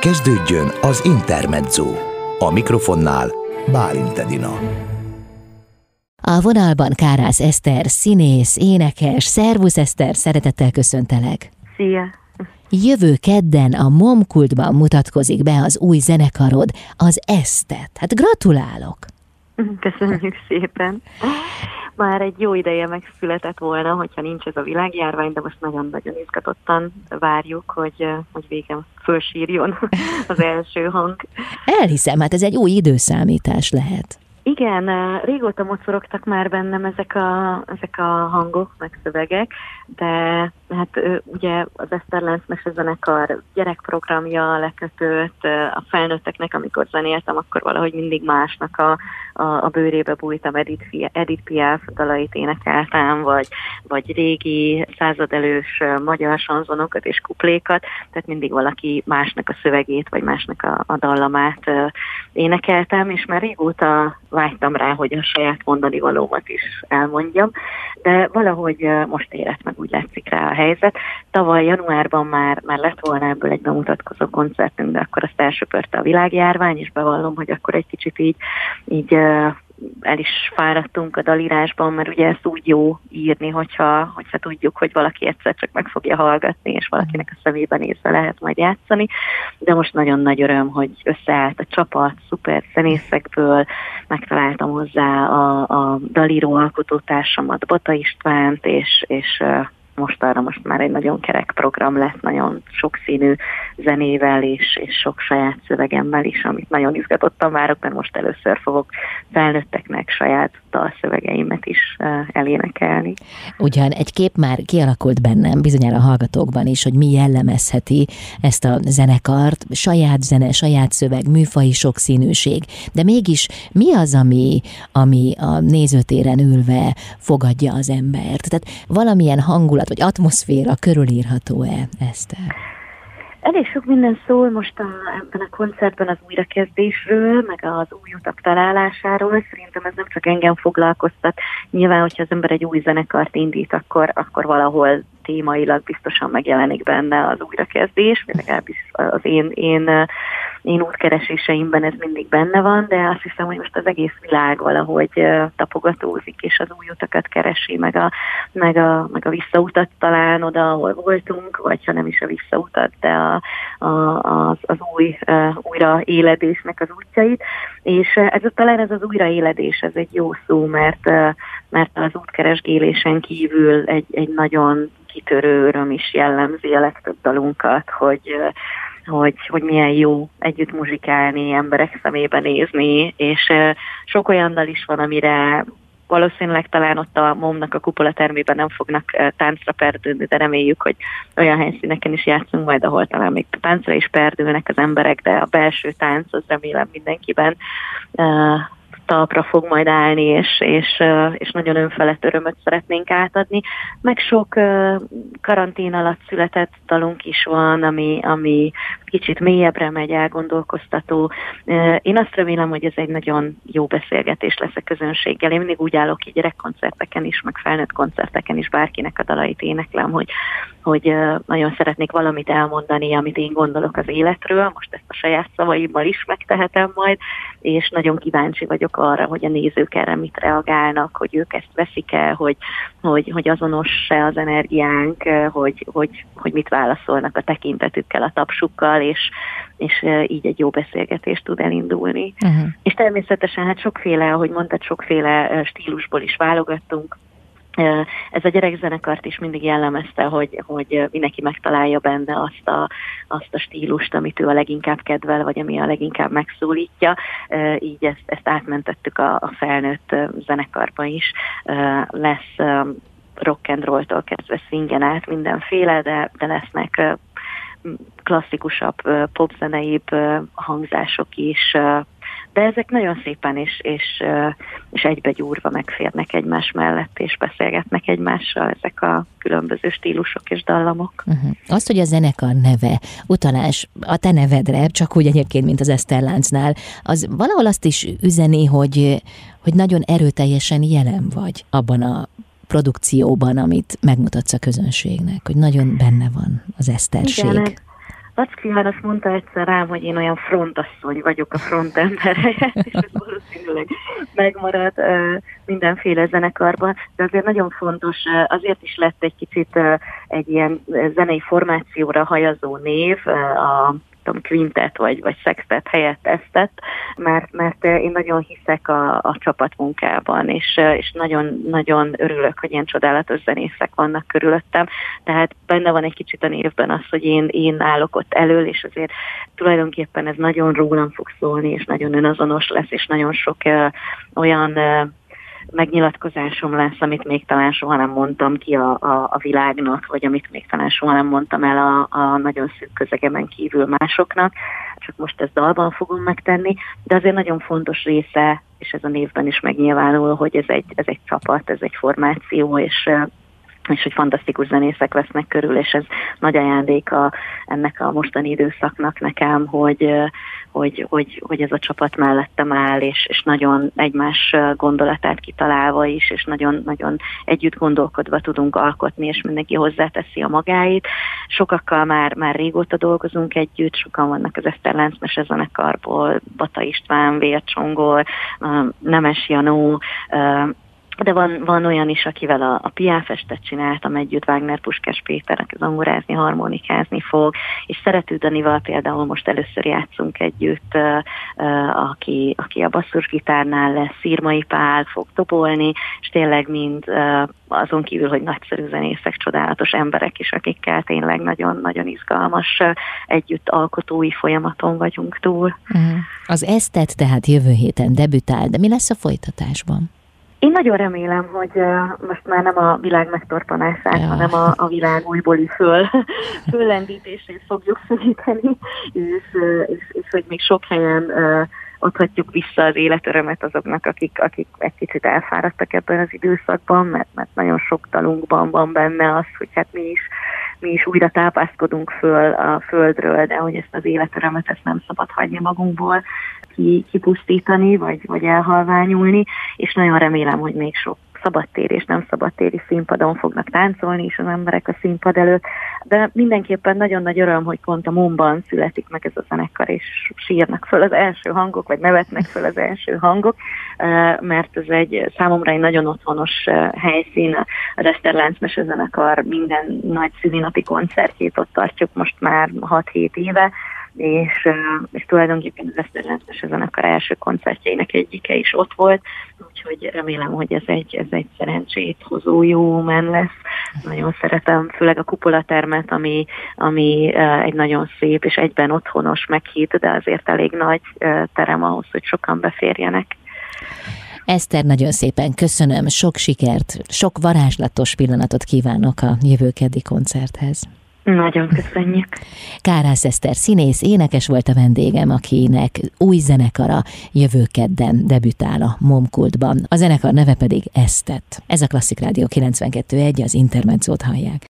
Kezdődjön az Intermezzo. A mikrofonnál Bálint Edina. A vonalban Kárász Eszter, színész, énekes. Szervusz Eszter, szeretettel köszöntelek. Szia! Jövő kedden a Momkultban mutatkozik be az új zenekarod, az Esztet. Hát gratulálok! Köszönjük szépen! Már egy jó ideje megszületett volna, hogyha nincs ez a világjárvány, de most nagyon-nagyon izgatottan várjuk, hogy, hogy végem fölsírjon az első hang. Elhiszem, hát ez egy új időszámítás lehet. Igen, régóta mocorogtak már bennem ezek a, ezek a hangok, meg szövegek, de hát ugye az Eszter Lenz mesezenekar gyerekprogramja lekötött, a felnőtteknek, amikor zenéltem, akkor valahogy mindig másnak a, a, a bőrébe bújtam, Edith, Edith Piaf dalait énekeltem, vagy, vagy régi századelős magyar sanzonokat és kuplékat, tehát mindig valaki másnak a szövegét, vagy másnak a, a dallamát énekeltem, és már régóta vágytam rá, hogy a saját mondani valómat is elmondjam, de valahogy most érett meg, úgy látszik rá a helyzet. Tavaly januárban már, már lett volna ebből egy bemutatkozó koncertünk, de akkor azt elsöpörte a világjárvány, és bevallom, hogy akkor egy kicsit így, így el is fáradtunk a dalírásban, mert ugye ezt úgy jó írni, hogyha, hogyha tudjuk, hogy valaki egyszer csak meg fogja hallgatni, és valakinek a szemében nézve lehet majd játszani. De most nagyon nagy öröm, hogy összeállt a csapat, szuper zenészekből, megtaláltam hozzá a, a dalíró alkotótársamat, Bata Istvánt, és, és most arra most már egy nagyon kerek program lett, nagyon sokszínű zenével és, és sok saját szövegemmel is, amit nagyon izgatottan várok, mert most először fogok felnőtteknek saját dalszövegeimet is elénekelni. Ugyan egy kép már kialakult bennem, bizonyára a hallgatókban is, hogy mi jellemezheti ezt a zenekart, saját zene, saját szöveg, műfai sokszínűség, de mégis mi az, ami, ami a nézőtéren ülve fogadja az embert? Tehát valamilyen hangulat vagy atmoszféra körülírható-e ezt? Elég sok minden szól most a, ebben a koncertben az újrakezdésről, meg az új utak találásáról. Szerintem ez nem csak engem foglalkoztat. Nyilván, hogyha az ember egy új zenekart indít, akkor, akkor valahol témailag biztosan megjelenik benne az újrakezdés, legalábbis az én, én én útkereséseimben ez mindig benne van, de azt hiszem, hogy most az egész világ valahogy tapogatózik, és az új utakat keresi, meg a, meg a, meg a visszautat talán oda, ahol voltunk, vagy ha nem is a visszautat, de a, a, az, az új újraéledésnek az útjait. És ez talán ez az újraéledés, ez egy jó szó, mert, mert az útkeresgélésen kívül egy, egy nagyon kitörő öröm is jellemzi a legtöbb dalunkat, hogy hogy, hogy milyen jó együtt muzsikálni, emberek szemébe nézni, és sok olyan dal is van, amire valószínűleg talán ott a momnak a kupola termében nem fognak táncra perdülni, de reméljük, hogy olyan helyszíneken is játszunk majd, ahol talán még táncra is perdülnek az emberek, de a belső tánc az remélem mindenkiben talpra fog majd állni, és, és, és nagyon önfelett örömöt szeretnénk átadni. Meg sok karantén alatt született dalunk is van, ami, ami kicsit mélyebbre megy, elgondolkoztató. Én azt remélem, hogy ez egy nagyon jó beszélgetés lesz a közönséggel. Én mindig úgy állok így gyerekkoncerteken is, meg felnőtt koncerteken is bárkinek a dalait éneklem, hogy, hogy nagyon szeretnék valamit elmondani, amit én gondolok az életről. Most ezt a saját szavaimmal is megtehetem majd, és nagyon kíváncsi vagyok arra, hogy a nézők erre mit reagálnak, hogy ők ezt veszik el, hogy, hogy, hogy azonos-e az energiánk, hogy, hogy, hogy mit válaszolnak a tekintetükkel, a tapsukkal, és, és így egy jó beszélgetés tud elindulni. Uh-huh. És természetesen hát sokféle, ahogy mondtad, sokféle stílusból is válogattunk, ez a gyerekzenekart is mindig jellemezte, hogy, hogy mindenki megtalálja benne azt a, azt a stílust, amit ő a leginkább kedvel, vagy ami a leginkább megszólítja. Így ezt, ezt átmentettük a, a felnőtt zenekarba is. Lesz rock and roll-tól kezdve szingen át mindenféle, de, de lesznek klasszikusabb, popzeneibb hangzások is, de ezek nagyon szépen és, és, és egybegyúrva megférnek egymás mellett, és beszélgetnek egymással ezek a különböző stílusok és dallamok. Uh-huh. Azt, hogy a zenekar neve, utalás a te nevedre, csak úgy egyébként, mint az Eszterláncnál, az valahol azt is üzeni, hogy, hogy nagyon erőteljesen jelen vagy abban a produkcióban, amit megmutatsz a közönségnek, hogy nagyon benne van az eszterség. Igen, Lacki János mondta egyszer rám, hogy én olyan frontasszony vagyok a frontember és ez valószínűleg megmarad mindenféle zenekarban, de azért nagyon fontos, azért is lett egy kicsit egy ilyen zenei formációra hajazó név a tudom, quintet vagy, vagy sextet helyett eztet, mert, mert én nagyon hiszek a, a csapatmunkában, és, és nagyon, nagyon örülök, hogy ilyen csodálatos zenészek vannak körülöttem, tehát benne van egy kicsit a névben az, hogy én, én állok ott elől, és azért tulajdonképpen ez nagyon rólam fog szólni, és nagyon önazonos lesz, és nagyon sok uh, olyan uh, megnyilatkozásom lesz, amit még talán soha nem mondtam ki a, a, a világnak, vagy amit még talán soha nem mondtam el a, a nagyon szűk közegemen kívül másoknak, csak most ezt dalban fogom megtenni, de azért nagyon fontos része, és ez a névben is megnyilvánul, hogy ez egy, ez egy csapat, ez egy formáció, és és hogy fantasztikus zenészek vesznek körül, és ez nagy ajándéka ennek a mostani időszaknak nekem, hogy, hogy, hogy, hogy ez a csapat mellettem áll, és, és nagyon egymás gondolatát kitalálva is, és nagyon, nagyon együtt gondolkodva tudunk alkotni, és mindenki hozzáteszi a magáit. Sokakkal már, már régóta dolgozunk együtt, sokan vannak az Eszter Láncmese zenekarból, Bata István, Vércsongor, Nemes Janó, de van, van olyan is, akivel a, a piáfestet csináltam együtt, Wagner Puskás Péter, aki zongorázni, harmonikázni fog, és Szerető Danival például most először játszunk együtt, aki, aki a basszusgitárnál lesz, Szírmai Pál fog dobolni, és tényleg mind azon kívül, hogy nagyszerű zenészek, csodálatos emberek is, akikkel tényleg nagyon-nagyon izgalmas együtt alkotói folyamaton vagyunk túl. Uh-huh. Az Esztet tehát jövő héten debütál, de mi lesz a folytatásban? Én nagyon remélem, hogy most már nem a világ megtorpanását, ja. hanem a, a világ újbóli föl, föllendítését fogjuk szülíteni, és, és, és hogy még sok helyen adhatjuk vissza az életörömet azoknak, akik, akik egy kicsit elfáradtak ebben az időszakban, mert, mert nagyon sok talunkban van benne az, hogy hát mi is, mi is újra tápászkodunk föl a földről, de hogy ezt az életörömet ezt nem szabad hagyni magunkból, ki, kipusztítani, vagy, vagy elhalványulni, és nagyon remélem, hogy még sok szabadtér és nem szabadtéri színpadon fognak táncolni is az emberek a színpad előtt, de mindenképpen nagyon nagy öröm, hogy pont a Momban születik meg ez a zenekar, és sírnak föl az első hangok, vagy nevetnek föl az első hangok, mert ez egy számomra egy nagyon otthonos helyszín, az Eszter Láncmese zenekar minden nagy szülinapi koncertjét ott tartjuk most már 6-7 éve, és, és tulajdonképpen az Eszterláncos zenekar első koncertjeinek egyike is ott volt, úgyhogy remélem, hogy ez egy, ez egy szerencsét hozó jó men lesz. Nagyon szeretem, főleg a kupolatermet, ami, ami egy nagyon szép és egyben otthonos, meghít, de azért elég nagy terem ahhoz, hogy sokan beférjenek. Eszter, nagyon szépen köszönöm, sok sikert, sok varázslatos pillanatot kívánok a jövő keddi koncerthez. Nagyon köszönjük. Kárász Eszter színész, énekes volt a vendégem, akinek új zenekara jövő kedden debütál a Momkultban. A zenekar neve pedig Esztet. Ez a Klasszik Rádió 92.1, az Intermedzót hallják.